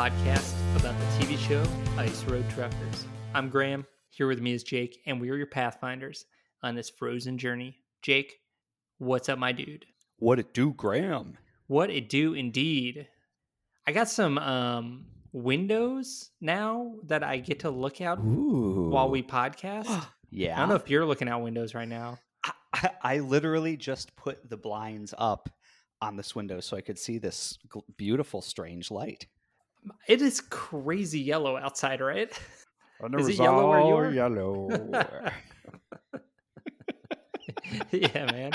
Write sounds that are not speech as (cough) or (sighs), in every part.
podcast about the TV show Ice Road Truckers. I'm Graham. Here with me is Jake, and we are your pathfinders on this frozen journey. Jake, what's up, my dude? What it do, Graham? What it do indeed. I got some um windows now that I get to look out Ooh. while we podcast. Yeah, (gasps) I don't know if you're looking out windows right now. I, I literally just put the blinds up on this window so I could see this gl- beautiful, strange light. It is crazy yellow outside, right? And Is it yellow where you are? yellow. (laughs) yeah, man.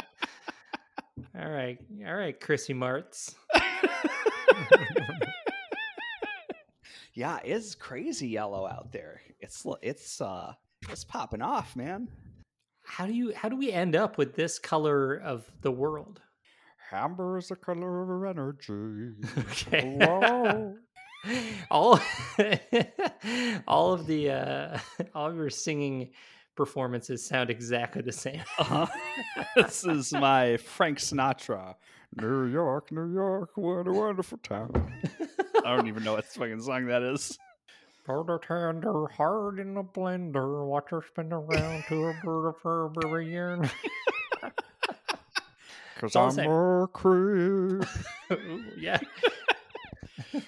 All right, all right, Chrissy Martz. (laughs) yeah, it's crazy yellow out there. It's it's uh it's popping off, man. How do you how do we end up with this color of the world? Amber is the color of energy. (laughs) Okay. Whoa. All (laughs) all of the uh (laughs) all of your singing performances sound exactly the same. Uh-huh. (laughs) this is my Frank Sinatra. New York, New York, what a wonderful town. I don't even know what fucking song that is. Powder tender, hard in the blender, watch her spin around to a bird of her brilliant. Cause I'm a creep. Yeah. I'm That's how a loser. (laughs)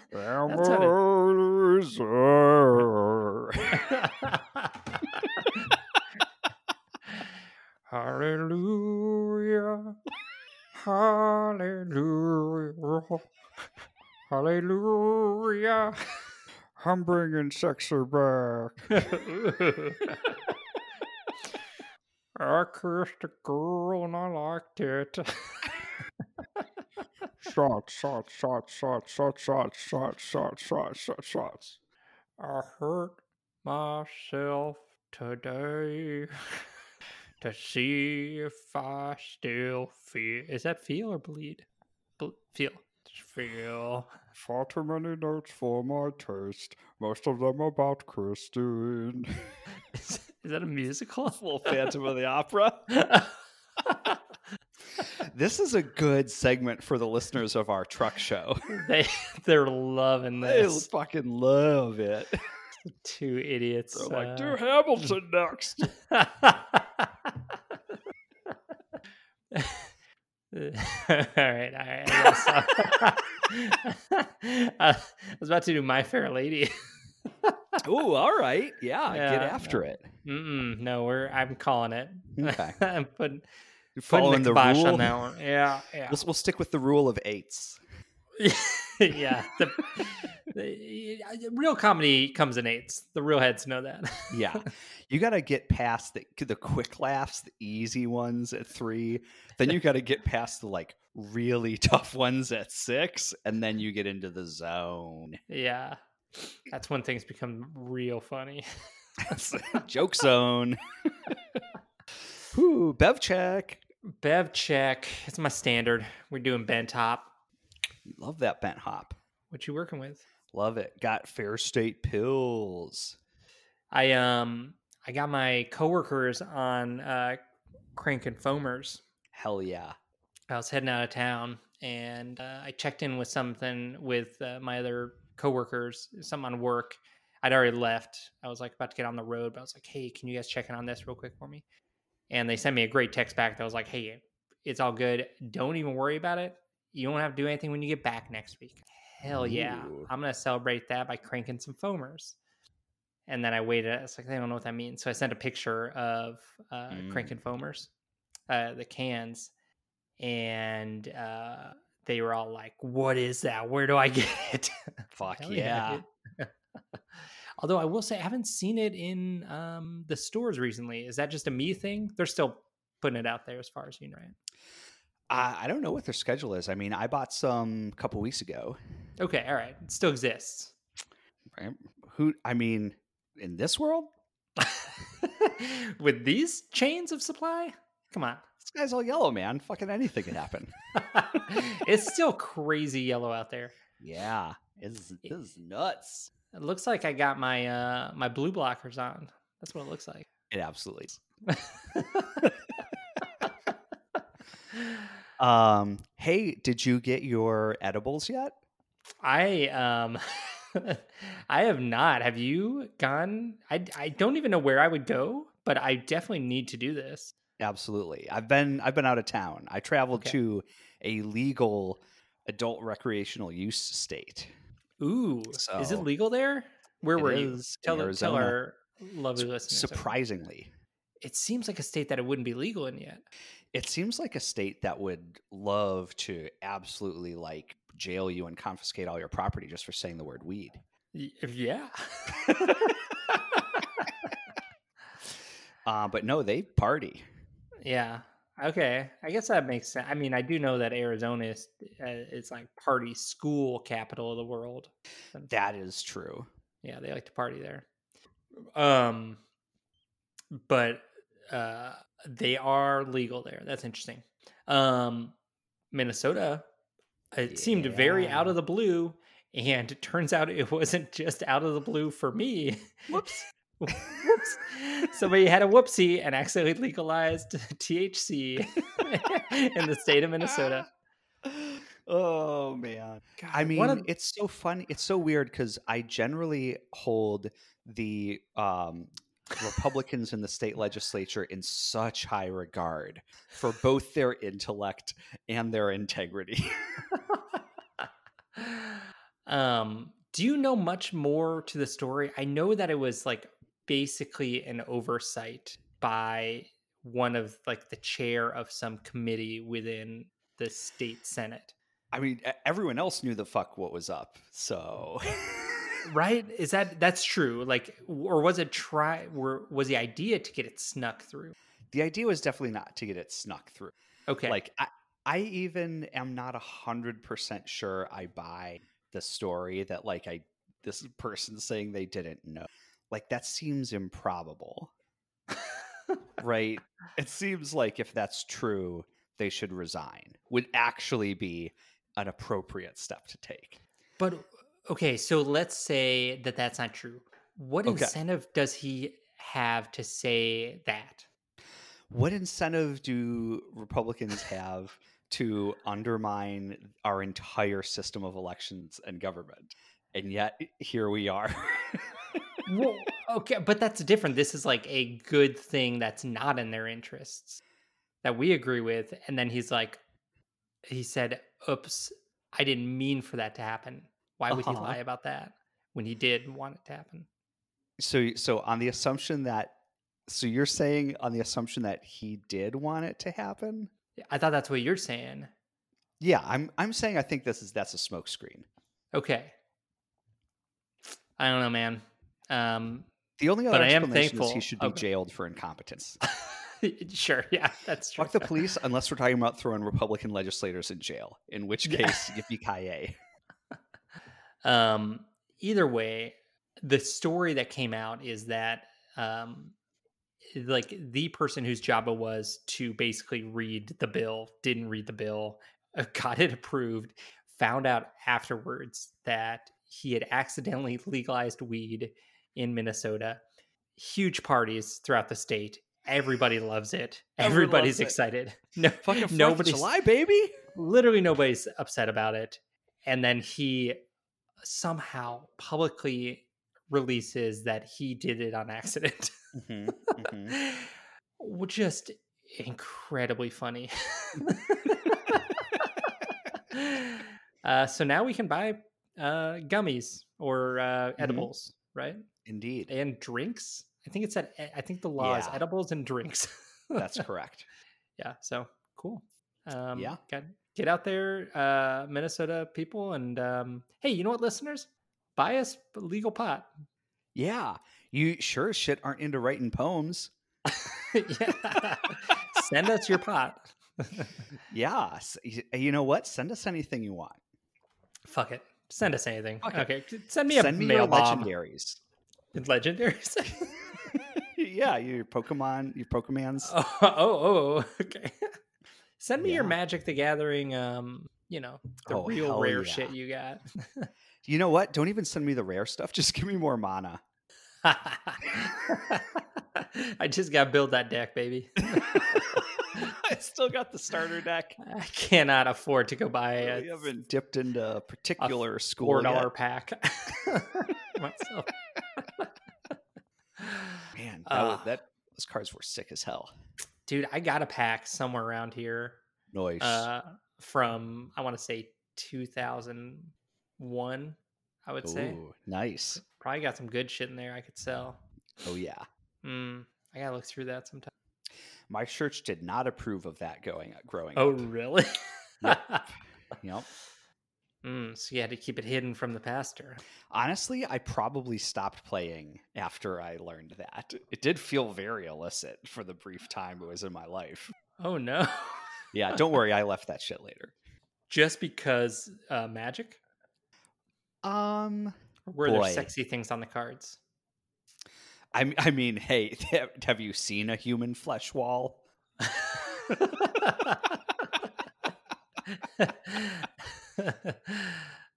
(laughs) Hallelujah. Hallelujah. Hallelujah. I'm bringing sexy back. (laughs) I kissed a girl and I liked it. Shots, shots, shots, shots, shots, shots, shots, shots, shots, shots, shots. I hurt myself today to see if I still feel. Is that feel or bleed? Ble- feel. Feel. Far too many notes for my taste. Most of them about Christine. Is, is that a musical? little Phantom of the Opera. This is a good segment for the listeners of our truck show. (laughs) they they're loving this. They fucking love it. (laughs) Two idiots. They're like, uh, do Hamilton (laughs) next. all right, all right. I. Uh, I was about to do My Fair Lady. Ooh, all right. Yeah, Yeah, get after it. Mm-mm, no, we're. I'm calling it. Okay. I'm putting, You're following the the rule. on that one. (laughs) Yeah, yeah, We'll, we'll stick with the rule of eights. (laughs) yeah. The, the, real comedy comes in eights. The real heads know that. (laughs) Yeah. You got to get past the, the quick laughs, the easy ones at three. Then you got to get past the like really tough ones at six. And then you get into the zone. yeah, that's when things become real funny. Joke zone. Ooh, Bev check. Bev check. It's my standard. We're doing Bent Hop. Love that bent hop. What you working with? Love it. Got Fair State Pils. I um I got my coworkers on uh and foamers. Hell yeah. I was heading out of town and uh, I checked in with something with uh, my other coworkers, something on work. I'd already left. I was like about to get on the road, but I was like, "Hey, can you guys check in on this real quick for me?" And they sent me a great text back that was like, "Hey, it's all good. Don't even worry about it. You don't have to do anything when you get back next week." Hell yeah. Ooh. I'm going to celebrate that by cranking some foamers. And then I waited. I was like, I don't know what that means. So I sent a picture of uh, Mm. cranking foamers, uh, the cans, and uh, they were all like, "What is that? Where do I (laughs) get it?" Fuck Hell yeah. dude. (laughs) Although I will say I haven't seen it in um, the stores recently. Is that just a me thing? They're still putting it out there, as far as you know. Right? I, I don't know what their schedule is. I mean, I bought some a couple weeks ago. Okay, all right, it still exists. Right? Who? I mean, in this world, (laughs) With these chains of supply, come on. this guy's all yellow, man. Fucking anything can happen. (laughs) it's still crazy yellow out there. yeah, it's, it's nuts. It looks like I got my uh my blue blockers on. That's what it looks like. It absolutely. Is. (laughs) Um, hey, did you get your edibles yet? I um (laughs) I have not. Have you gone? I, I don't even know where I would go, but I definitely need to do this. Absolutely. I've been I've been out of town. I traveled Okay. to a legal adult recreational use state. Ooh, is it legal there? Where were you? in Tell, tell our lovely Sup- listeners. Surprisingly, It seems like a state that it wouldn't be legal in yet. it seems like a state that would love to absolutely like jail you and confiscate all your property just for saying the word weed. Y- Yeah. (laughs) Uh, but no, they party. yeah. Okay. I guess that makes sense. I mean, I do know that Arizona is uh, it's like party school capital of the world. That is true. yeah, they like to party there. Um, but uh, they are legal there. That's interesting. Um, Minnesota, it seemed very out of the blue, and it turns out it wasn't just out of the blue for me. Whoops. Somebody had a whoopsie and accidentally legalized (laughs) THC in the state of Minnesota. oh man. I mean, it's so funny. It's so weird because I generally hold the um, Republicans in the state legislature in such high regard for both their intellect and their integrity. (laughs) um, do you know much more to the story? I know that it was like basically an oversight by one of like the chair of some committee within the state senate. I mean, everyone else knew the fuck what was up. So, (laughs) Right? Is that that's true? Like or was it try were was the idea to get it snuck through? the idea was definitely not to get it snuck through. Okay. Like, I, I even am not a hundred percent sure I buy the story that like I this person saying they didn't know. Like that seems improbable. (laughs) right? It seems like if that's true, they should resign. Would actually be an appropriate step to take. But okay, so let's say that that's not true. What Okay. incentive does he have to say that? What incentive do Republicans have to undermine our entire system of elections and government? And yet here we are. (laughs) well, okay, but that's different. This is like a good thing that's not in their interests that we agree with. And then he's like, he said, "Oops, I didn't mean for that to happen." Why would he Uh-huh. lie about that when he did want it to happen? so so on the assumption that so you're saying on the assumption that he did want it to happen? I thought that's what you're saying. Yeah, I'm I'm saying I think this is that's a smokescreen. Okay. I don't know, man. Um, The only other explanation is he should be okay. jailed for incompetence. (laughs) sure, yeah, that's true. Fuck the police unless we're talking about throwing Republican legislators in jail, in which Yeah. case (laughs) yippee ki (laughs) um either way the story that came out is that um like the person whose job it was to basically read the bill didn't read the bill uh, got it approved found out afterwards that he had accidentally legalized weed in minnesota. Huge parties throughout the state. Everybody (sighs) loves it. Everyone everybody's loves it. excited. (laughs) No Fucking nobody's July, baby. literally nobody's upset about it. And then he somehow publicly releases that he did it on accident. (laughs) Mhm, mhm. Just incredibly funny. (laughs) Uh, so now we can buy uh, gummies or uh, edibles right Indeed, and drinks i think it said I think the law is edibles and drinks (laughs) that's correct. yeah so cool um Yeah. get, get out there uh minnesota people and um hey you know what listeners buy us legal pot Yeah, you sure as shit aren't into writing poems. (laughs) yeah (laughs) send us your pot Yeah, you know what? Send us anything you want. fuck it send us anything it. okay send me a Send me mail your bomb legendaries. Legendaries (laughs) yeah, your Pokemon, your Pokemans. oh, oh oh okay (laughs) send me your magic the gathering um you know the Oh, real rare yeah. shit you got (laughs) You know what? Don't even send me the rare stuff. Just give me more mana. I just got to build that deck, baby. (laughs) Still got the starter deck. I cannot afford to go buy a We haven't dipped into a particular school four yet. dollar pack (laughs) (laughs) myself. Man, that, was, Ah. that those cards were sick as hell. Dude, I got a pack somewhere around here Noise. uh, from I want to say 2001. I would say nice. probably got some good shit in there I could sell. Oh yeah. Mm, I gotta look through that sometime. My church did not approve of that going growing Oh, up. really? (laughs) Yep. mm, so you had to keep it hidden from the pastor. Honestly, I probably stopped playing after I learned that. It did feel very illicit for the brief time it was in my life. Oh no! Yeah, don't worry, I left that shit later. Just because uh, magic? Um, Or were Boy. there sexy things on the cards? I I mean, hey, (laughs) have you seen a human flesh wall?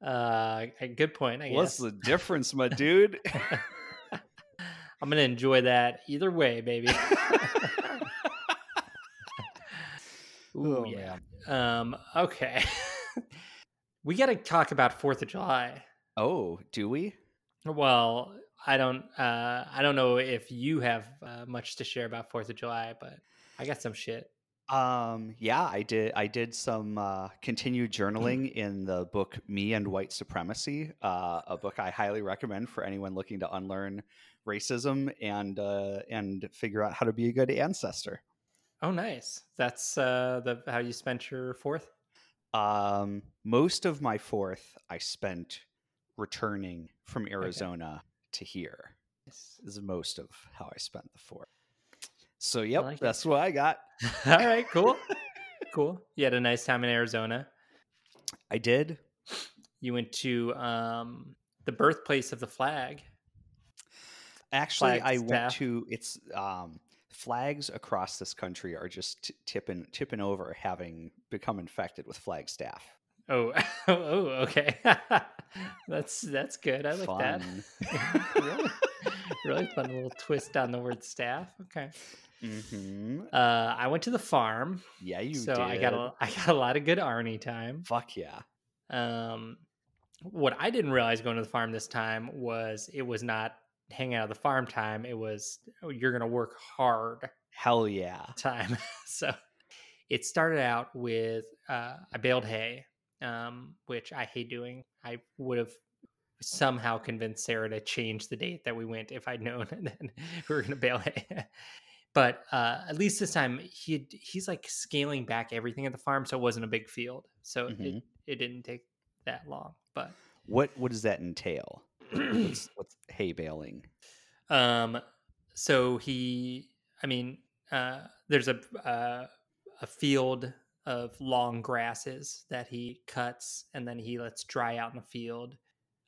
uh, good point. I What's guess the difference, my dude? (laughs) (laughs) I'm gonna enjoy that either way, baby. Ooh, Oh, yeah. Um, okay. we got to talk about Fourth of July. Oh, do we? Well, I don't. Uh, I don't know if you have uh, much to share about Fourth of July, but I got some shit. Um, yeah, I did. I did some uh, continued Mm. journaling in the book "Me and White Supremacy," uh, a book I highly recommend for anyone looking to unlearn racism and uh, and figure out how to be a good ancestor. Oh, nice. That's uh, the how you spent your fourth. Um, most of my fourth I spent returning from Arizona to here. Nice. Is most of how I spent the fourth. So, yep, like it. that's what I got. (laughs) All right, cool, cool. You had a nice time in Arizona. I did. You went to um, the birthplace of the flag. Actually, Flag I went to it's um, flags across this country are just t- tipping tipping over, having become infected with flag staff. Oh, (laughs) oh, okay. (laughs) that's that's good. I like Fun. that. (laughs) really, really fun little twist on the word staff. Okay. hmm Uh, I went to the farm, Yeah, you so did. I got a I got a lot of good Arnie time. Fuck yeah. Um, what I didn't realize going to the farm this time was it was not hang out at the farm time. It was oh, you're gonna work hard Hell yeah. time. so it started out with uh, I baled hay, um, which I hate doing. I would have somehow convinced Sarah to change the date that we went if I'd known (laughs) that we were going to bail hay. but uh, at least this time he he's like scaling back everything at the farm, so it wasn't a big field, so it, Mhm. it didn't take that long. But What what does that entail? What's, (clears throat) what's hay baling? Um, so he, I mean, uh, there's a uh, a field of long grasses that he cuts and then he lets dry out in the field.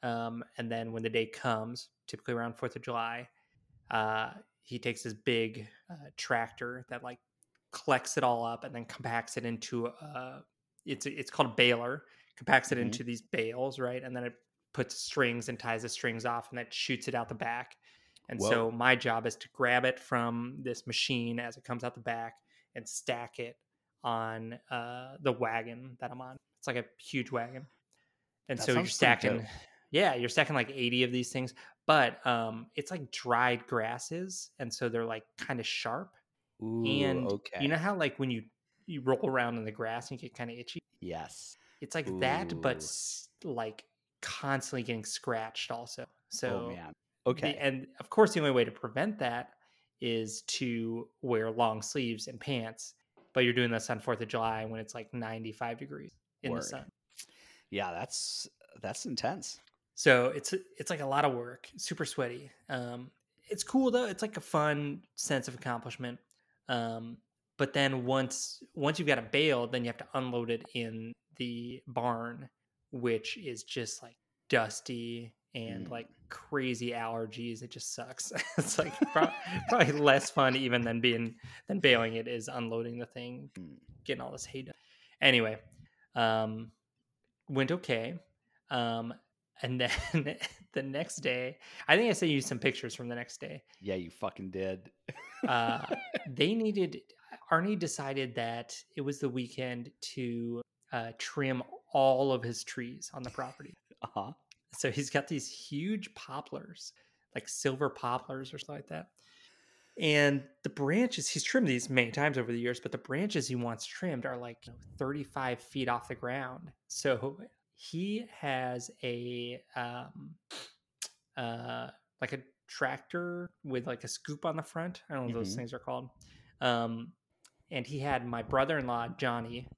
Um, and then when the day comes, typically around Fourth of July, uh, he takes his big uh, tractor that like collects it all up and then compacts it into a. It's it's called a baler. Compacts it Mhm. into these bales, right? And then it puts strings and ties the strings off, and that shoots it out the back. And so my job is to grab it from this machine as it comes out the back and stack it on uh, the wagon that I'm on. It's like a huge wagon. And That so you're stacking, yeah, you're stacking like 80 of these things, but um, it's like dried grasses. And so they're like kind of sharp. Ooh, and okay. you know how like when you, you roll around in the grass and you get kind of itchy? yes. It's like that, but like constantly getting scratched also. So oh man. the- Okay. and of course, the only way to prevent that is to wear long sleeves and pants. But you're doing this on Fourth of July when it's like 95 degrees in Word. the sun. yeah, that's that's intense. So it's it's like a lot of work, super sweaty. Um, it's cool though. It's like a fun sense of accomplishment. Um, but then once once you've got a bale, then you have to unload it in the barn, which is just like dusty and Mm. like crazy allergies. It just sucks. (laughs) it's like prob- (laughs) probably less fun even than being than bailing it is unloading the thing, Mm. getting all this hay done. Anyway, um, went okay. Um, and (laughs) then the next day, I think I sent you some pictures from the next day. Yeah, you fucking did. Uh, they needed Arnie decided that it was the weekend to uh, trim all of his trees on the property. Uh-huh. So he's got these huge poplars, like silver poplars or something like that. And the branches, he's trimmed these many times over the years, but the branches he wants trimmed are like you know, 35 feet off the ground. So he has a, um, uh, like a tractor with like a scoop on the front. I don't know what those Mhm. things are called. Um, and he had my brother in law, Johnny,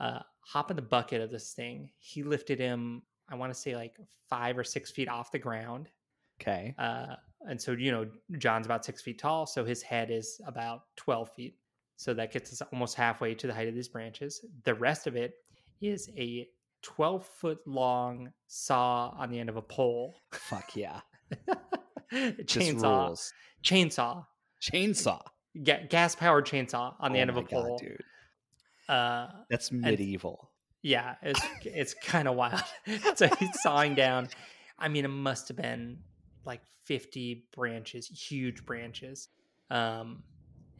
uh, hop in the bucket of this thing. He lifted him, I want to say like five or six feet off the ground. Okay. Uh, and so, you know, John's about six feet tall, so his head is about 12 feet. So that gets us almost halfway to the height of these branches. The rest of it is a 12 foot long saw on the end of a pole. Fuck yeah. (laughs) Chainsaw. rules. Chainsaw. Chainsaw. Ga- gas powered chainsaw on the Oh end of a God, pole. dude. Uh, That's medieval. Yeah, it's it's kind of wild. (laughs) so he's sawing down. I mean, it must have been like 50 branches, huge branches. Um,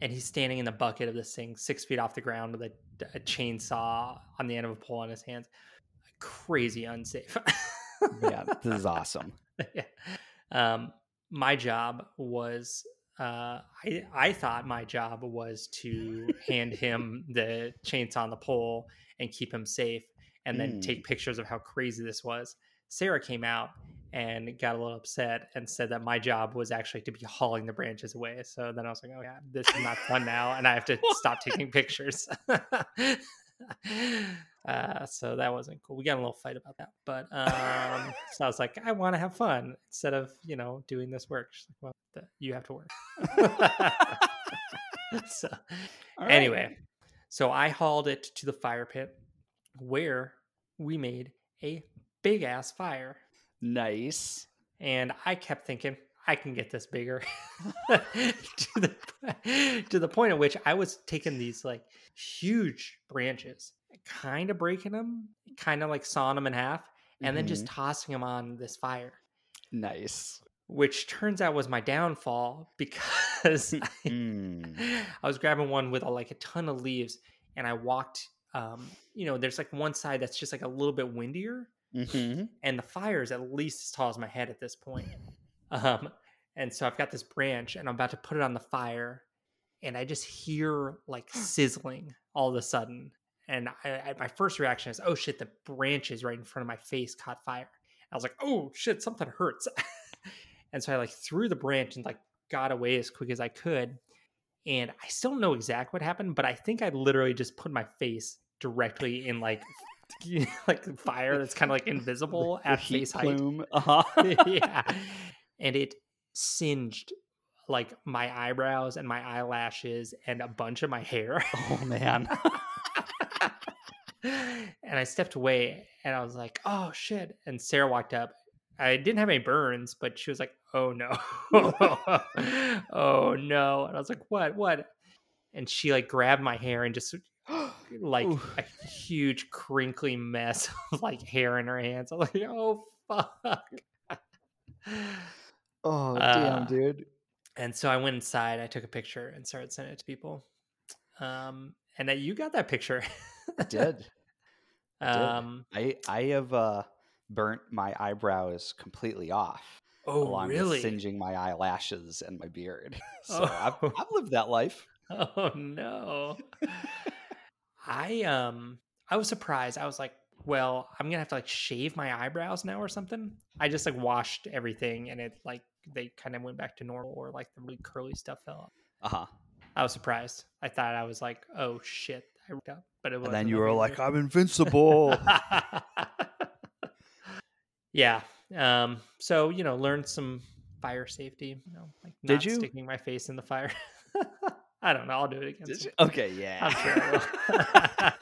and he's standing in the bucket of this thing, six feet off the ground with a, a chainsaw on the end of a pole in his hands. Crazy unsafe. yeah, (laughs) this is awesome. yeah. Um, my job was uh, I I thought my job was to hand him the chainsaw on the pole and keep him safe, and then Mm. take pictures of how crazy this was. Sarah came out and got a little upset and said that my job was actually to be hauling the branches away. So then I was like, oh yeah, this is not fun now, and I have to (laughs) stop taking pictures. (laughs) uh, so that wasn't cool. We got a little fight about that, but um, (laughs) so I was like, I want to have fun instead of you know doing this work. She's like, well, th- you have to work. so right. anyway, so I hauled it to the fire pit where we made a big ass fire. Nice. And I kept thinking, I can get this bigger. (laughs) (laughs) to the to the point at which I was taking these like huge branches, kind of breaking them, kind of like sawing them in half, and then just mm-hmm. tossing them on this fire, Nice. Which turns out was my downfall (laughs) because I, Mm. I was grabbing one with a, like a ton of leaves, and I walked. Um, you know, there's like one side that's just like a little bit windier, hmm and the fire is at least as tall as my head at this point. Um, and so I've got this branch, and I'm about to put it on the fire, and I just hear like (gasps) sizzling all of a sudden. And I, I, my first reaction is, "Oh shit!" The branches right in front of my face caught fire. I was like, "Oh shit! Something hurts." (laughs) and so I like threw the branch and like got away as quick as I could. And I still don't know exactly what happened, but I think I literally just put my face directly in like (laughs) (laughs) like fire that's kind of like invisible The at heat face height. (laughs) Uh-huh. yeah. And it singed like my eyebrows and my eyelashes and a bunch of my hair. oh man. and I stepped away and I was like, oh shit. And Sarah walked up. I didn't have any burns, but she was like, oh no. (laughs) (laughs) oh no. And I was like, what? What? And she like grabbed my hair and just (gasps) like Ooh. a huge crinkly mess (laughs) of like hair in her hands. I was like, oh fuck. oh Uh, dude. And so I went inside, I took a picture and started sending it to people. Um, and that you got that picture. I did. I did. um, I I have uh burnt my eyebrows completely off. oh, along really? with singeing my eyelashes and my beard. (laughs) so I've, Oh. I've lived that life. (laughs) Oh no. I um I was surprised. I was like, well, I'm gonna have to like shave my eyebrows now or something. I just like washed everything and it like they kind of went back to normal or like the really curly stuff fell off. Uh huh. I was surprised. I thought I was like, oh shit, I ripped up. But it was And then you were like, I'm invincible. (laughs) yeah. Um, so you know, learn some fire safety. You know, like Did not you? sticking my face in the fire. (laughs) I don't know. I'll do it again. Did you? Okay, yeah. I'm sure I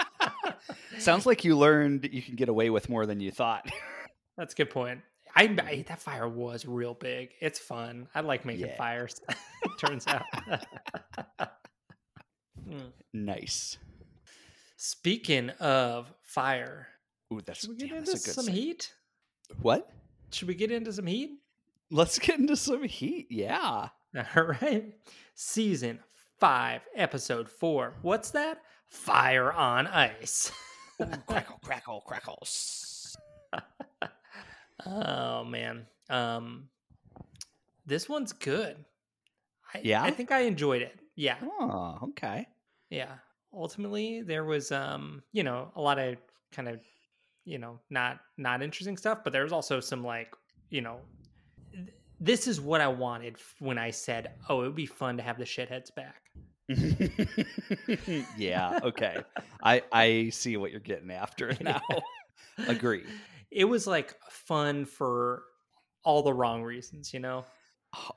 (laughs) will. Sounds like you learned you can get away with more than you thought. (laughs) That's a good point. I, I that fire was real big. It's fun. I like making Yeah. fires. turns out. Hmm. nice. Speaking of fire, Ooh, that's, should we get damn, into that's a good some heat? What? Should we get into some heat? Let's get into some heat. Yeah. (laughs) All right. Season 5, episode 4. What's that? Fire on Ice. Ooh, (laughs) crackle, crackle, crackles. (laughs) oh man. Um this one's good. I, Yeah? I think I enjoyed it. Yeah. Oh, okay. Yeah. Ultimately, there was um, you know, a lot of kind of, you know, not not interesting stuff, but there was also some like, you know, th- this is what I wanted when I said, "Oh, it would be fun to have the shitheads back." (laughs) yeah, okay. (laughs) I I see what you're getting after (laughs) now. Agree. It was like fun for all the wrong reasons, you know?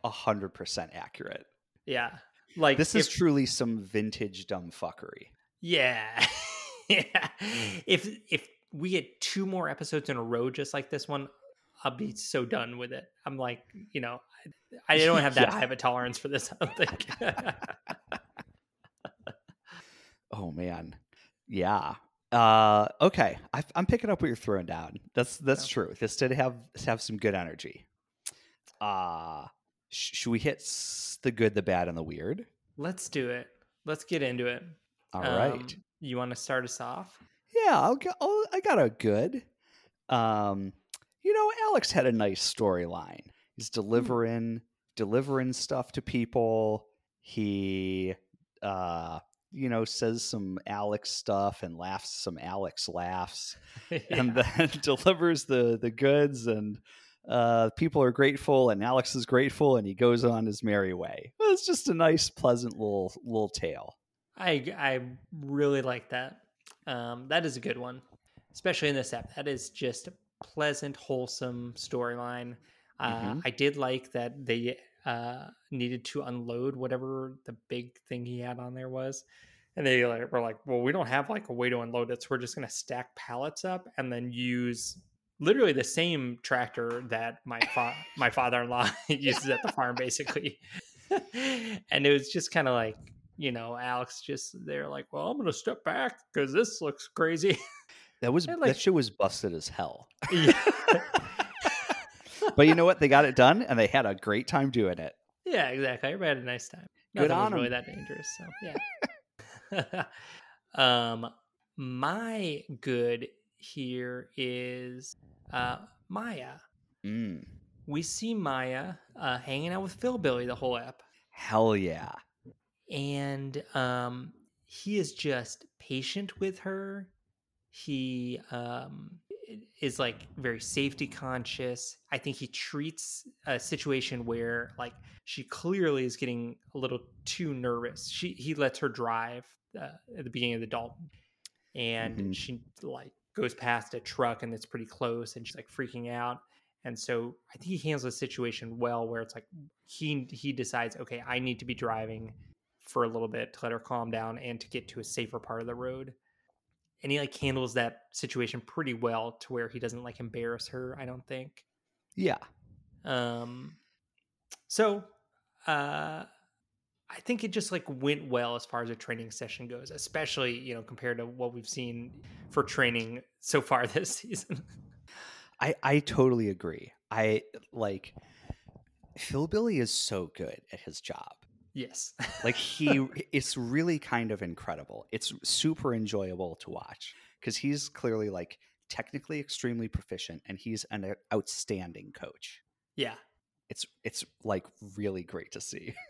A hundred percent accurate. Yeah. Like This is if- truly some vintage dumb fuckery. Yeah. yeah. Mm. If if we get two more episodes in a row just like this one, I'll be so done with it. I'm like, you know, I, I (laughs) don't have that Yeah. high of a tolerance for this, I don't think. (laughs) Oh man, yeah. Uh, okay, I, I'm picking up what you're throwing down. That's that's Yeah. true. This did have have some good energy. Uh sh- should we hit s- the good, the bad, and the weird? Let's do it. Let's get into it. All right. Um, You want to start us off? Yeah, I'll go, I'll, I got a good. Um, you know, Alex had a nice storyline. He's delivering delivering stuff to people. He, uh, you know, says some Alex stuff and laughs some Alex laughs, (laughs) and then (laughs) delivers the the goods, and uh, people are grateful, and Alex is grateful, and he goes on his merry way. It's just a nice, pleasant little little tale. I I really like that. Um, that is a good one, especially in this app. That is just a pleasant, wholesome storyline. Uh, Mhm. I did like that they uh, needed to unload whatever the big thing he had on there was, and they like, were like, "Well, we don't have like a way to unload it, so we're just going to stack pallets up and then use." Literally the same tractor that my fa- my father in law (laughs) uses at the farm, basically, (laughs) and it was just kind of like you know, Alex just they're like, well, I'm gonna step back because this looks crazy. That was (laughs) like- that shit was busted as hell. (laughs) yeah. but you know what? They got it done, and they had a great time doing it. yeah, exactly. Everybody had a nice time. Good Nothing was on 'em. really that dangerous. So yeah. (laughs) um, my good here is uh Maya. Mm. We see Maya uh, hanging out with Phil Billy the whole app. Hell yeah! And um he is just patient with her. He um is like very safety conscious. I think he treats a situation where like she clearly is getting a little too nervous. She he lets her drive uh, at the beginning of the dalton and Mhm. she like goes past a truck and it's pretty close and she's like freaking out. And so i think he handles the situation well where it's like he he decides okay i need to be driving for a little bit to let her calm down and to get to a safer part of the road and he like handles that situation pretty well to where he doesn't like embarrass her i don't think Yeah, um so uh i think it just like went well as far as a training session goes especially you know compared to what we've seen for training so far (laughs) this season I I totally agree. I like Phil Billy is so good at his job. Yes (laughs) Like he, it's really kind of incredible. It's super enjoyable to watch because he's clearly like technically extremely proficient, and he's an uh, outstanding coach. yeah It's it's like really great to see. (laughs)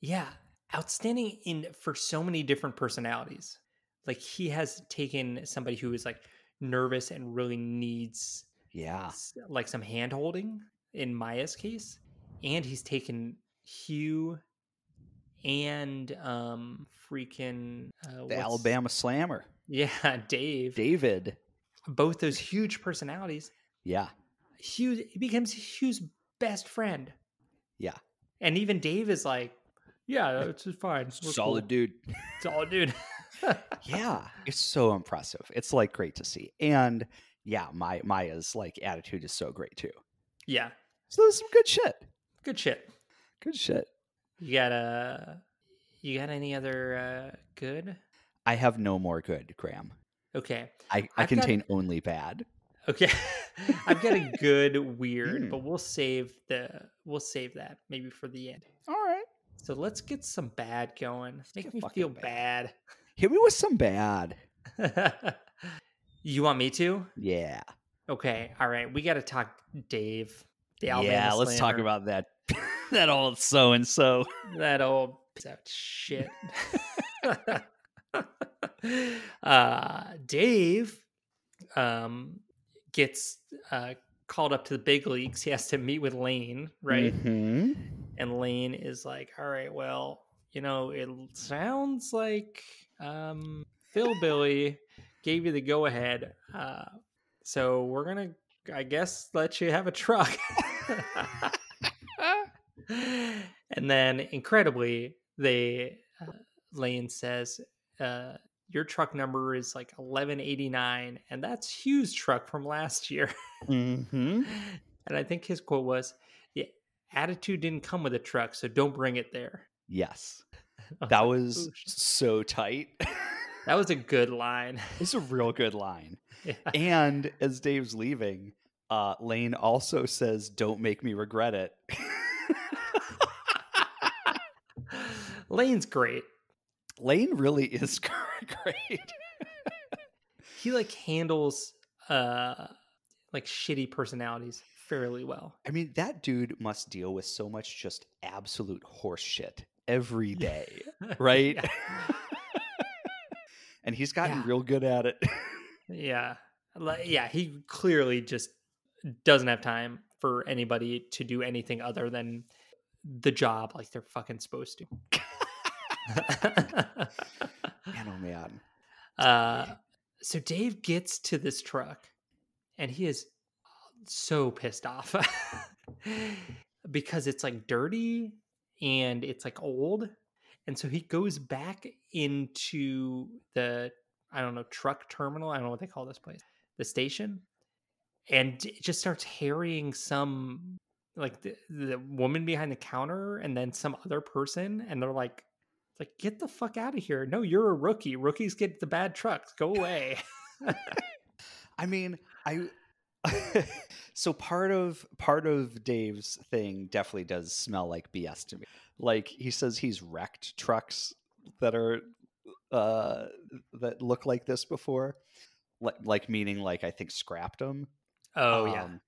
Yeah, outstanding in for so many different personalities. Like he has taken somebody who is like nervous and really needs Yeah, like some hand holding in Maya's case, and he's taken Hugh and um freaking uh, the Alabama Slammer, Yeah, (laughs) Dave. David. Both those huge personalities. Yeah, Hugh he becomes Hugh's best friend. yeah, And even Dave is like, yeah, it's fine. We're solid cool. dude. (laughs) Solid dude. (laughs) yeah it's so impressive it's like great to see and yeah my maya's like attitude is so great too yeah. so there's some good shit Good shit. good shit You got uh you got any other uh good? i have no more good graham Okay. i, I I've got- contain only bad Okay. (laughs) I've got a (laughs) good weird, Mm. but we'll save the we'll save that maybe for the end. all right So let's get some bad going. Make me feel bad. bad. Hit me with some bad. (laughs) you want me to? Yeah. Okay. All right. We got to talk Dave. The Alabama yeah, let's talk about that (laughs) that old so and so. that old piece of shit. (laughs) uh, Dave um, gets uh, called up to the big leagues. He has to meet with Lane, right? hmm And Lane is like, "All right, well, you know, it sounds like um, Phil Billy gave you the go ahead, uh, so we're gonna, I guess, let you have a truck." (laughs) and then incredibly they uh, lane says uh, your truck number is like 1189 and that's hugh's truck from last year hmm and i think his quote was the attitude didn't come with a truck so don't bring it there Yes. (laughs) That was so tight. that was (laughs) a good line it's a real good line. (laughs) Yeah. And as Dave's leaving, uh, Lane also says, Don't make me regret it. Lane's great Lane really is (laughs) great. he like handles uh like shitty personalities fairly well I mean, that dude must deal with so much just absolute horse shit every (laughs) day, right? (laughs) And he's gotten Yeah. real good at it. Yeah. Yeah, he clearly just doesn't have time for anybody to do anything other than the job like they're fucking supposed to. (laughs) man, oh man. uh, so Dave gets to this truck and he is so pissed off (laughs) because it's like dirty and it's like old. And so he goes back into the, I don't know, truck terminal. I don't know what they call this place, the station, and just starts harrying some, like the, the woman behind the counter and then some other person. And they're like, like, get the fuck out of here. No, you're a rookie. Rookies get the bad trucks. Go away. (laughs) I mean, I (laughs) so part of part of Dave's thing definitely does smell like BS to me. Like he says he's wrecked trucks that are uh that look like this before. Like like meaning like I think scrapped them. oh, yeah. Um,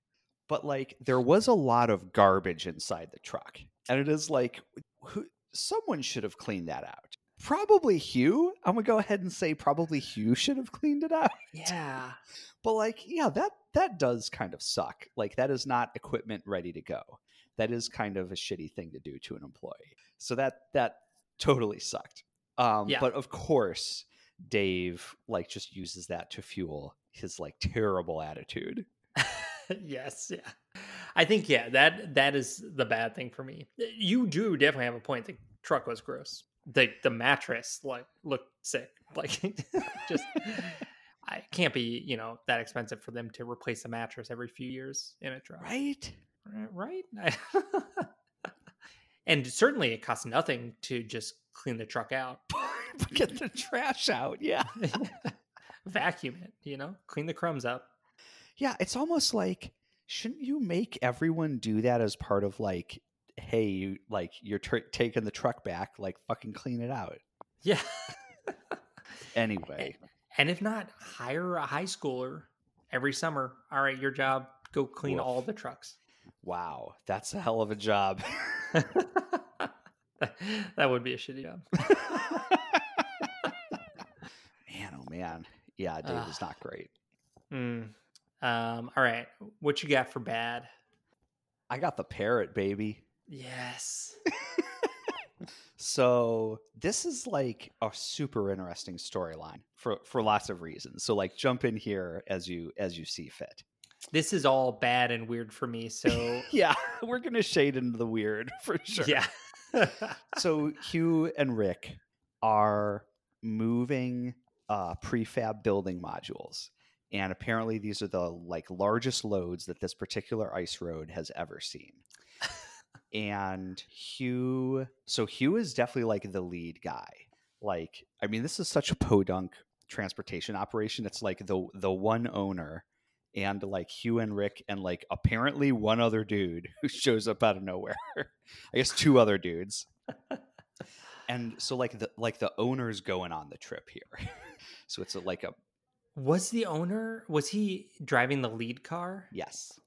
But like there was a lot of garbage inside the truck. And it is like who someone should have cleaned that out. Probably Hugh. I'm gonna go ahead and say probably Hugh should have cleaned it out. Yeah. (laughs) But like, yeah, that that does kind of suck. Like that is not equipment ready to go. That is kind of a shitty thing to do to an employee. So that that totally sucked. Um, Yeah. but of course, Dave like just uses that to fuel his like terrible attitude. (laughs) yes, yeah. I think yeah, that that is the bad thing for me. You do definitely have a point. The truck was gross. The the mattress like looked sick. (laughs) Like just I can't be, you know, that expensive for them to replace a mattress every few years in a truck. Right? Right? (laughs) and certainly it costs nothing to just clean the truck out. Get the trash out. Yeah. Vacuum it, you know, clean the crumbs up. Yeah, it's almost like shouldn't you make everyone do that as part of like hey, you like you're tr- taking the truck back, like fucking clean it out. Yeah. (laughs) Anyway, And if not, hire a high schooler every summer. All right, your job, go clean Woof. all the trucks. wow, that's a hell of a job. (laughs) that would be a shitty job. (laughs) man, oh man. Yeah, Dave is Ah. not great. Hmm. Um, all right, what you got for bad? I got the parrot, baby. Yes. (laughs) So this is like a super interesting storyline for for lots of reasons. So like jump in here as you as you see fit. This is all bad and weird for me. So, (laughs) Yeah, (laughs) we're gonna shade into the weird for sure. yeah. so Hugh and Rick are moving uh, prefab building modules, and apparently these are the like largest loads that this particular ice road has ever seen. (laughs) and Hugh, so Hugh is definitely like the lead guy. Like, I mean, this is such a podunk transportation operation. It's like the the one owner and like Hugh and Rick and like apparently one other dude (laughs) who shows up out of nowhere. I guess two other dudes. (laughs) and so like the like the owner's going on the trip here. so it's a, like a Was the owner was he driving the lead car? yes.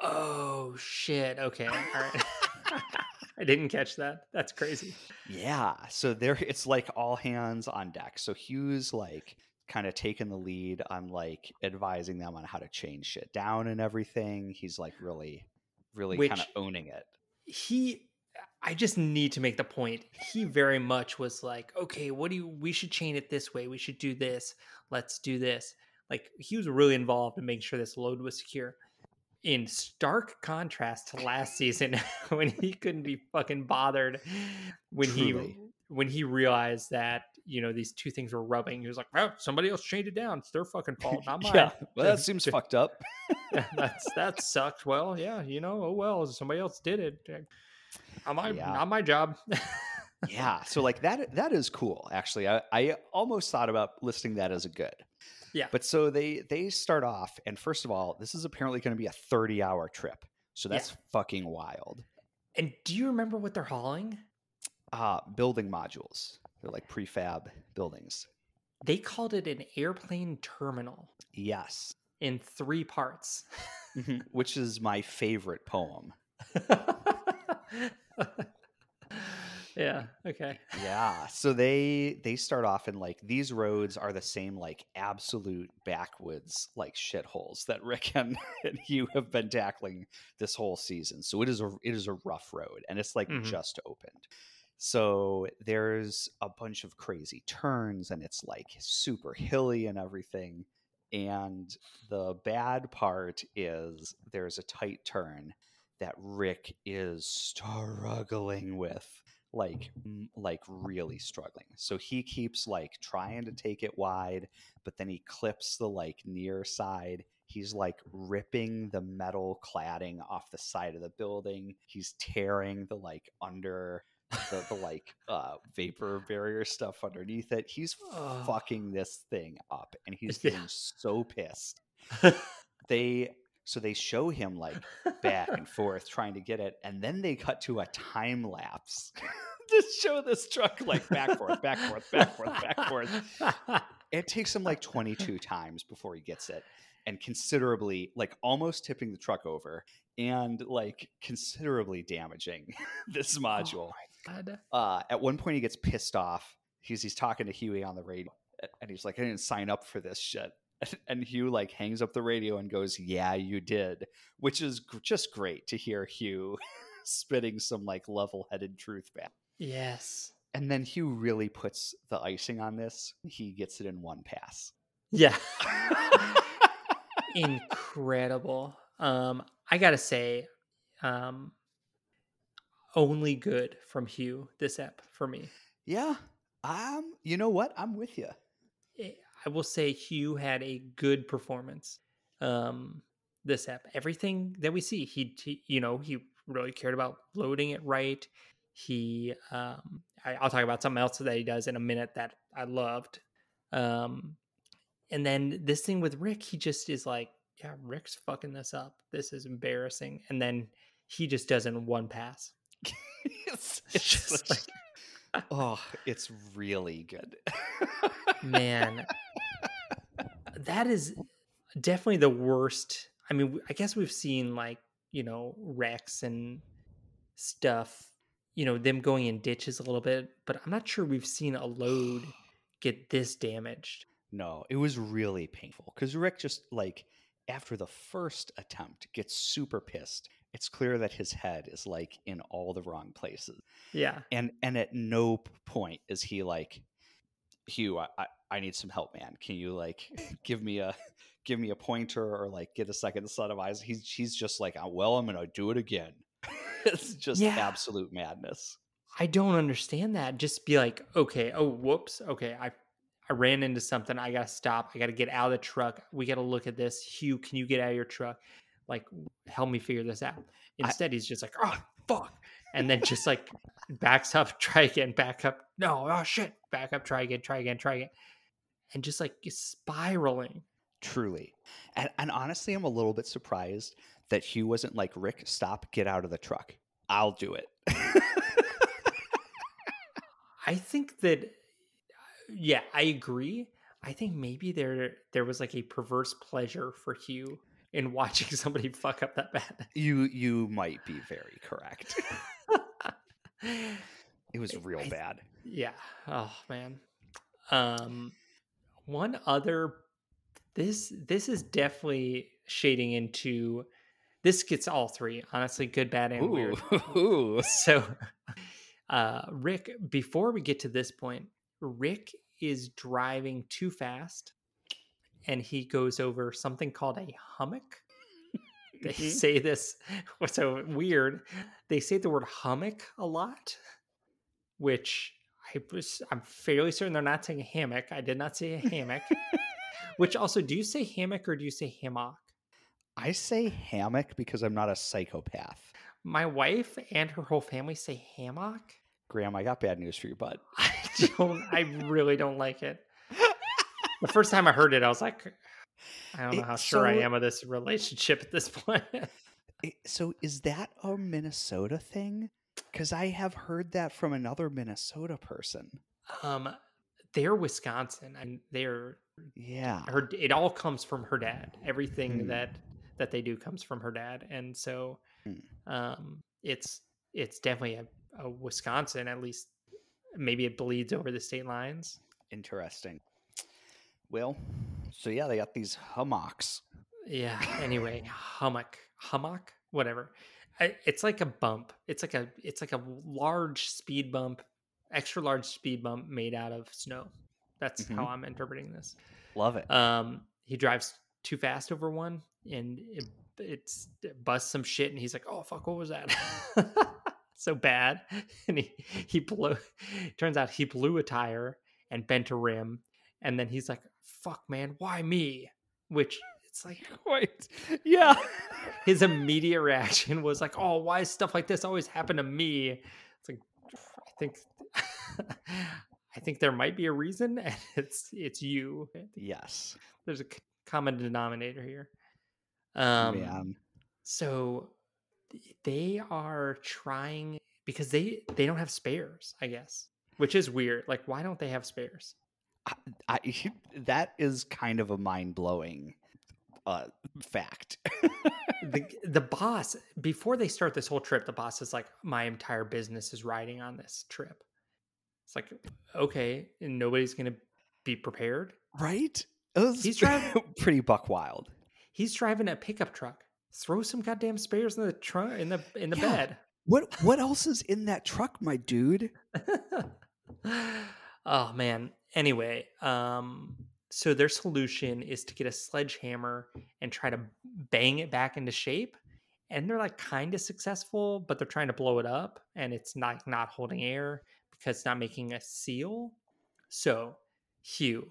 Oh shit. Okay. All right. (laughs) (laughs) I didn't catch that. That's crazy. Yeah. So there it's like all hands on deck. So Hugh's like kind of taking the lead on like advising them on how to change shit down and everything. He's like really really kind of owning it. He I just need to make the point. He very much was like, okay, what do you we should chain it this way. We should do this. Let's do this. Like he was really involved in making sure this load was secure. In stark contrast to last season (laughs) when he couldn't be fucking bothered when Truly. he when he realized that, you know, these two things were rubbing. He was like, Well, somebody else chained it down. It's their fucking fault, not (laughs) mine. yeah. Well, that (laughs) seems fucked up. that's that sucked. Well, yeah, you know, oh well, somebody else did it. Not my Yeah. not my job. (laughs) yeah. So like that that is cool actually. I, I almost thought about listing that as a good. Yeah. But so they they start off and first of all, this is apparently going to be a 30 hour trip. So Yeah. that's fucking wild. and do you remember what they're hauling? Uh building modules. They're like prefab buildings. They called it an airplane terminal Yes. in three parts. (laughs) Which is my favorite poem. (laughs) (laughs) yeah. Okay. yeah so they they start off in like these roads are the same like absolute backwoods like shitholes that rick (laughs) and, and hugh have been tackling this whole season so it is a it is a rough road and it's like Mhm. just opened so there's a bunch of crazy turns and it's like super hilly and everything and the bad part is there's a tight turn that rick is struggling with like like really struggling. So he keeps like trying to take it wide but then he clips the like near side. He's like ripping the metal cladding off the side of the building. He's tearing the like under the, the like (laughs) uh vapor barrier stuff underneath it. He's fucking this thing up and he's (laughs) Yeah. getting so pissed. (laughs) They so they show him like back and forth trying to get it and then they cut to a time lapse (laughs) to show this truck like back forth back forth back forth back forth it takes him like 22 times before he gets it and considerably like almost tipping the truck over and like considerably damaging (laughs) this module Oh my God. uh, at one point he gets pissed off. He's he's talking to Huey on the radio, and he's like, "I didn't sign up for this shit." (laughs) And Hugh like hangs up the radio and goes, "Yeah, you did," which is gr- just great to hear Hugh (laughs) spitting some like level-headed truth back. Yes. And then Hugh really puts the icing on this. He gets it in one pass. Yeah. (laughs) Incredible. Um, I gotta say, um, only good from Hugh this ep for me. yeah, um, you know what? I'm with you. I will say Hugh had a good performance. Um, this app, everything that we see, he, he you know, he really cared about loading it right. He, um, I, I'll talk about something else that he does in a minute that I loved. Um, and then this thing with Rick, he just is like, yeah, Rick's fucking this up. This is embarrassing. And then he just does it in one pass. (laughs) it's, (laughs) It's just such- oh, it's really good. man that is (laughs) definitely the worst i mean i guess we've seen like you know wrecks and stuff you know them going in ditches a little bit but i'm not sure we've seen a load (sighs) get this damaged No, it was really painful because Rick just like after the first attempt gets super pissed. It's clear that his head is like in all the wrong places, yeah and and at no point is he like, Hugh, I, I, I need some help, man. Can you like (laughs) give me a give me a pointer or like get a second set of eyes? He's he's just like, "Uh, well, I'm gonna do it again. (laughs) it's just Yeah. absolute madness. i don't understand that just be like okay oh whoops okay i i ran into something i gotta stop i gotta get out of the truck we gotta look at this hugh can you get out of your truck like help me figure this out I- instead he's just like oh fuck and then just like backs up (laughs) try again back up no oh shit back up try again try again try again and just like spiraling Truly. And, and honestly, I'm a little bit surprised that Hugh wasn't like, Rick, stop, get out of the truck. I'll do it. I think that yeah, I agree. I think maybe there there was like a perverse pleasure for Hugh in watching (laughs) somebody fuck up that bad. (laughs) You you might be very correct. it was real I- bad. Yeah. Oh man. Um one other this this is definitely shading into this gets all three, honestly, good, bad, and weird. Ooh. (laughs) So uh Rick, before we get to this point, Rick is driving too fast and he goes over something called a hummock. They Mhm. say this (laughs) what's so weird. They say the word hummock a lot, which I was I'm fairly certain they're not saying hammock. I did not say a hammock. (laughs) which also, do you say hammock or do you say hammock? I say hammock because I'm not a psychopath. My wife and her whole family say hammock. Graham, I got bad news for you, bud. (laughs) I don't. I really don't like it. The first time I heard it, I was like, I don't know It- how sure I am of this relationship at this (laughs) point. I- So is that a Minnesota thing? Because I have heard that from another Minnesota person. um, they're Wisconsin, and they're Yeah. her. It all comes from her dad. Everything Hmm. that that they do comes from her dad, and so, Hmm. um, it's it's definitely a, a Wisconsin. At least, maybe it bleeds over the state lines. Interesting. Well, so yeah, they got these hummocks. Yeah. Anyway, hummock, hummock, whatever. I, it's like a bump. It's like a it's like a large speed bump, extra large speed bump made out of snow. That's how Mhm. I'm interpreting this. Love it. Um, he drives too fast over one, and it, it's it busts some shit, and he's like, "Oh fuck, what was that?" (laughs) so bad, and he he blew. Turns out he blew a tire and bent a rim, and then he's like, "Fuck, man, why me?" Which it's like (laughs) Wait. Yeah. (laughs) his immediate reaction was like, "Oh, why is stuff like this always happen to me?" It's like I think (laughs) I think there might be a reason, and it's it's you. Yes. There's a common denominator here. Um, Man. so they are trying because they they don't have spares, I guess, which is weird. Like, why don't they have spares? I, that is kind of a mind blowing uh, fact. the (laughs) the boss before they start this whole trip the boss is like my entire business is riding on this trip it's like okay and nobody's gonna be prepared right? He's driving- (laughs) pretty buck wild. he's driving a pickup truck throw some goddamn spares in the trunk in the in the Yeah. bed What what else is in that truck, my dude? (laughs) oh man anyway um so their solution is to get a sledgehammer and try to bang it back into shape and they're like kind of successful but they're trying to blow it up and it's not not holding air because it's not making a seal. So hugh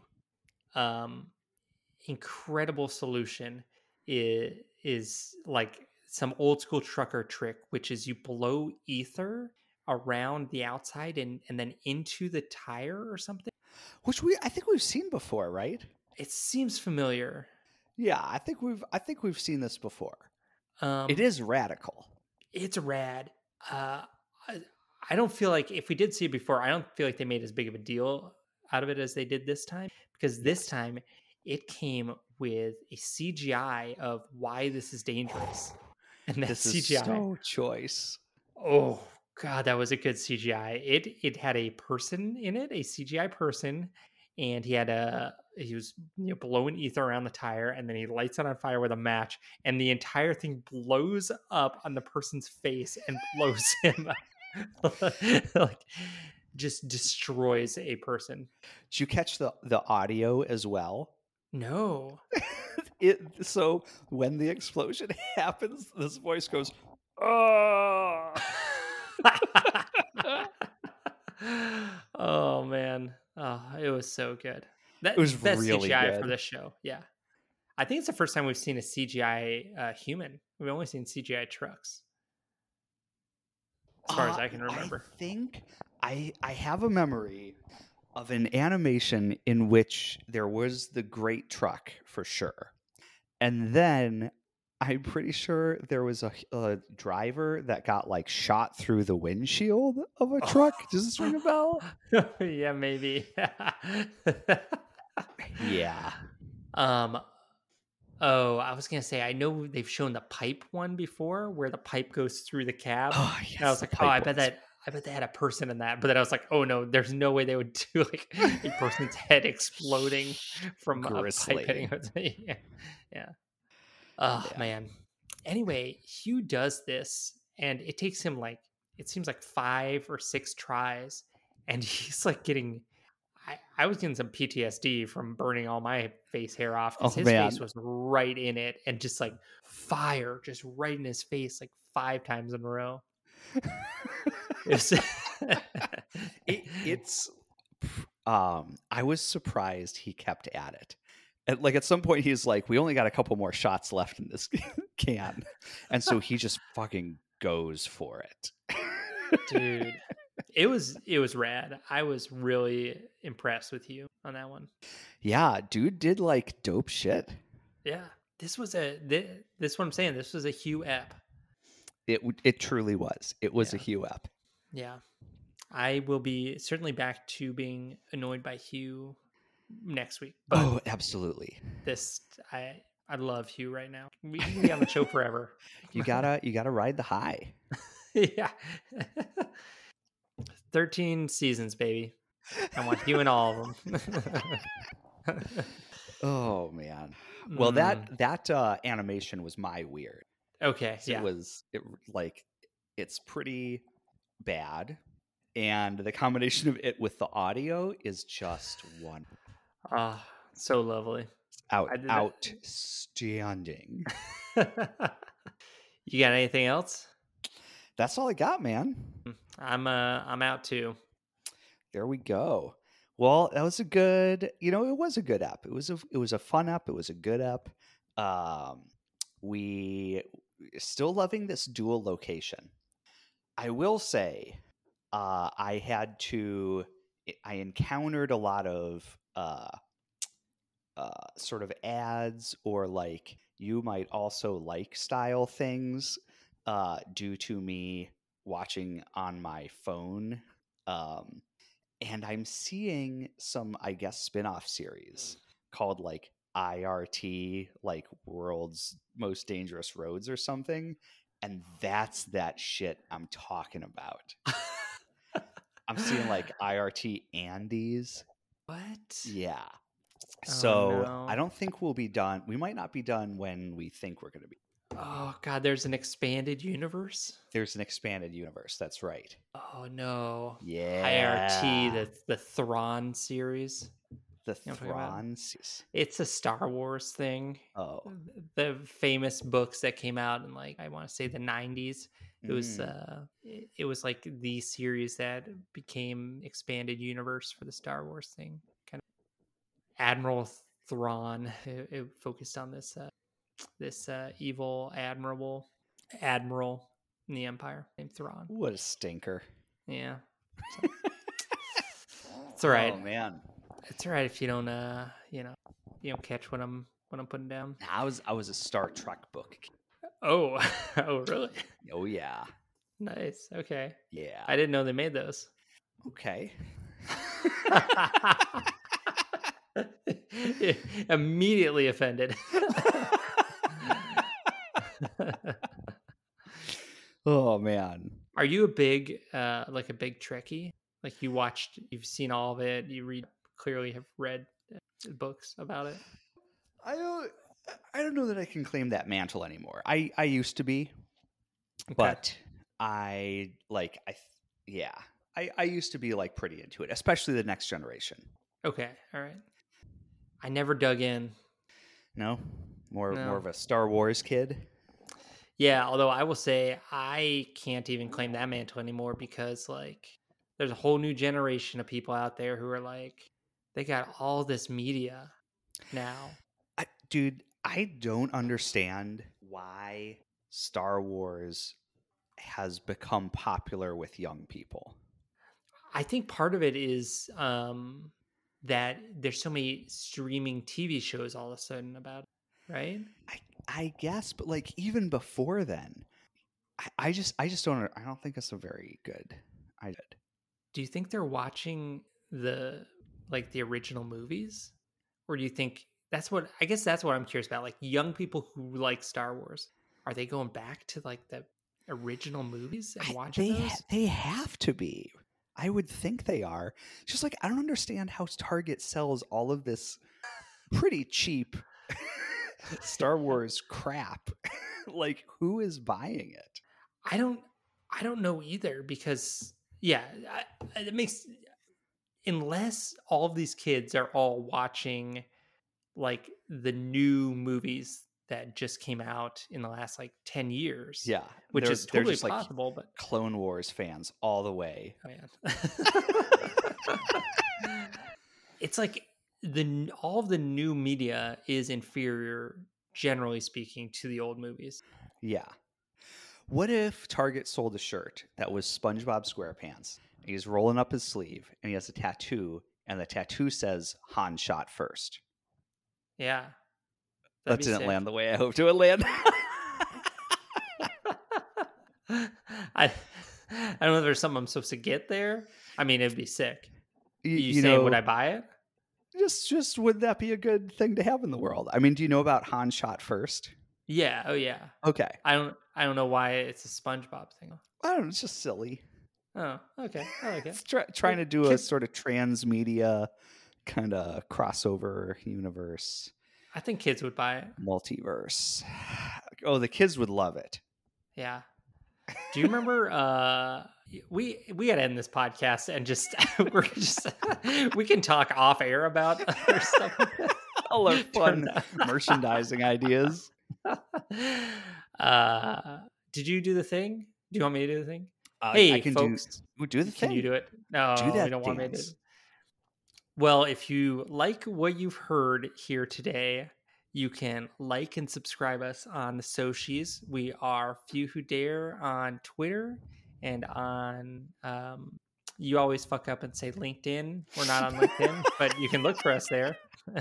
um incredible solution is, is like some old school trucker trick which is you blow ether around the outside and and then into the tire or something Which we I think we've seen before, right? it seems familiar Yeah, I think we've I think we've seen this before. um it is radical. it's rad uh I, I don't feel like if we did see it before i don't feel like they made as big of a deal out of it as they did this time because this time it came with a cgi of why this is dangerous and that This is cgi so choice. Oh god, that was a good CGI. It it had a person in it, a CGI person, and he had a he was you know, blowing ether around the tire, and then he lights it on fire with a match, and the entire thing blows up on the person's face and blows (laughs) him (laughs) like just destroys a person. Did you catch the the audio as well? No. (laughs) It so when the explosion happens, this voice goes, "Oh." (laughs) oh man, oh, it was so good. That It was best really CGI for good. this show. Yeah, I think it's the first time we've seen a CGI uh, human. We've only seen CGI trucks, as far as Uh, I can remember. I think I I have a memory of an animation in which there was the great truck for sure. And then I'm pretty sure there was a, a driver that got like shot through the windshield of a truck. Does this ring a bell? (laughs) yeah, maybe. Yeah. (laughs) um. Oh, I was gonna say I know they've shown the pipe one before, where the pipe goes through the cab. Oh, yes. and I was like, oh, I bet ones. that I bet they had a person in that. But then I was like, oh no, there's no way they would (laughs) do like a person's head exploding from a Grisly. pipe hitting. yeah, yeah. Oh Yeah. man. Anyway, Hugh does this, and it takes him like it seems like five or six tries, and (laughs) he's like getting. I, I was getting some PTSD from burning all my face hair off because Oh, his man. face was right in it, and just like fire, just right in his face, like five times in a row. It (laughs) (laughs) it, it's um i was surprised he kept at it and like at some point he's like we only got a couple more shots left in this (laughs) can. And so he just fucking goes for it. Dude it was it was rad. I was really impressed with you on that one. Yeah dude did like dope shit. Yeah this was a this, this what i'm saying this was a hugh ep it it truly was. It was a Yeah. hugh up yeah. I will be certainly back to being annoyed by hugh next week but oh absolutely. this i i love hugh right now. We can be on the show forever. You gotta you gotta ride the high. (laughs) Yeah. 13 seasons baby. I want hugh in all of them. (laughs) Oh man. Well Mm, that that uh animation was my weird. Okay So yeah. it was it like it's pretty bad and the combination of it with the audio is just one Ah, so lovely. Out I did that- (laughs) outstanding. You got anything else? that's all i got man. I'm uh I'm out too. there we go. Well that was a good you know it was a good app. It was a it was a fun app. It was a good app. Um we still loving this dual location. I will say uh i had to i encountered a lot of uh uh sort of ads or like you might also like style things uh due to me watching on my phone um and I'm seeing some, I guess, spin-off series called like IRT, like World's Most Dangerous Roads or something. And that's that shit I'm talking about. (laughs) I'm seeing like IRT Andes. What? Yeah. Oh, So no. I don't think we'll be done. We might not be done when we think we're going to be. Oh god, there's an expanded universe. There's an expanded universe. That's right. Oh no. Yeah. IRT, the the Thrawn series. the know talking about? Thrawn. series. It's a Star Wars thing. Oh. The famous books that came out in like I want to say the 90s. It was Mm. uh it, it was like the series that became expanded universe for the Star Wars thing. Kind of Admiral Thrawn. (laughs) It, it focused on this uh, this uh, evil admiral admiral in the Empire named Thrawn. What a stinker. Yeah. So- (laughs) it's all right. Oh man. It's all right if you don't uh you know you don't catch what I'm what I'm putting down. I was I was a Star Trek book. Oh, (laughs) oh really? Oh yeah. Nice. Okay. Yeah. I didn't know they made those. okay. (laughs) (laughs) Immediately offended. oh man. Are you a big uh like a big Trekkie? Like you watched you've seen all of it, you read clearly have read uh, books about it. I don't I don't know that I can claim that mantle anymore. I I used to be, Okay. but I like I yeah. I I used to be like pretty into it, especially the next generation. Okay, all right. I never dug in. No? More No. more of a Star Wars kid. Yeah, although I will say I can't even claim that mantle anymore because like there's a whole new generation of people out there who are like they got all this media now. I, dude, I don't understand why Star Wars has become popular with young people. I think part of it is um that there's so many streaming TV shows all of a sudden about it, right? I I guess, but like even before then, I, I just I just don't I don't think it's a very good. I did. Do you think they're watching the like the original movies, or do you think that's what I guess that's what I'm curious about? Like young people who like Star Wars, are they going back to like the original movies and I- watching they those? ha- they have to be. I would think they are. It's just like I don't understand how Target sells all of this pretty cheap (laughs) Star Wars crap. (laughs) like who is buying it? I don't I don't know either because yeah, I, it makes unless all of these kids are all watching like the new movies that just came out in the last like 10 years. Yeah, Which they're- is they're totally just, like, possible, but Clone Wars fans all the way. oh yeah. (laughs) it's like the all of the new media is inferior generally speaking to the old movies. Yeah. What if Target sold a shirt that was SpongeBob SquarePants? He's rolling up his sleeve and he has a tattoo, and the tattoo says Han shot first. Yeah. That That'd be didn't sick. land the way I hoped it would land. (laughs) I I don't know if there's something I'm supposed to get there. I mean, it'd be sick. Y- You, saying would I buy it? just just would that be a good thing to have in the world? I mean, do you know about Han shot first? Yeah. Oh yeah. Okay, I don't. I don't know why it's a SpongeBob thing. I don't know. It's just silly. Oh, okay. I like it. It's try, trying to do a sort of transmedia kind of crossover universe I think kids would buy it. multiverse. (sighs) Oh, the kids would love it. Yeah. Do you remember? (laughs) uh We we had to end this podcast and just (laughs) we're just (laughs) we can talk off air about other stuff. All our fun merchandising ideas. uh, did you do the thing? Do you want me to do the thing? Uh, hey, I can folks, do do the can thing. you do it? No, Do we that don't want me to. Well, if you like what you've heard here today, you can like and subscribe us on the socials. We are Few Who Dare on Twitter and on. Um, you always fuck up and say LinkedIn. We're not on LinkedIn, (laughs) but you can look for us there. (laughs)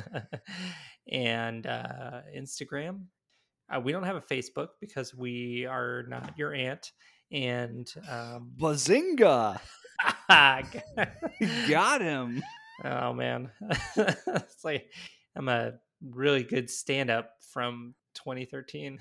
and uh, Instagram. Uh, we don't have a Facebook because we are not your aunt. And um, Bazinga! (laughs) Got him. Oh man, (laughs) it's like I'm a really good stand-up from 2013.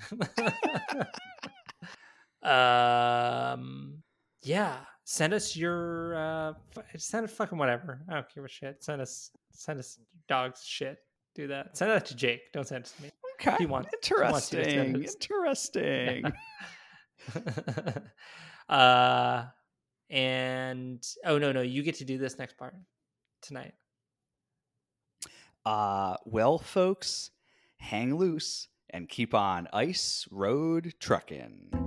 (laughs) um, yeah, send us your uh, send us fucking whatever. I don't give a shit. Send us send us dogs shit. Do that. Send that to Jake. Don't send it to me. Okay. He wants- he wants Interesting. Interesting. (laughs) uh, and oh no no, you get to do this next part tonight. Uh, well, folks, hang loose and keep on ice road trucking.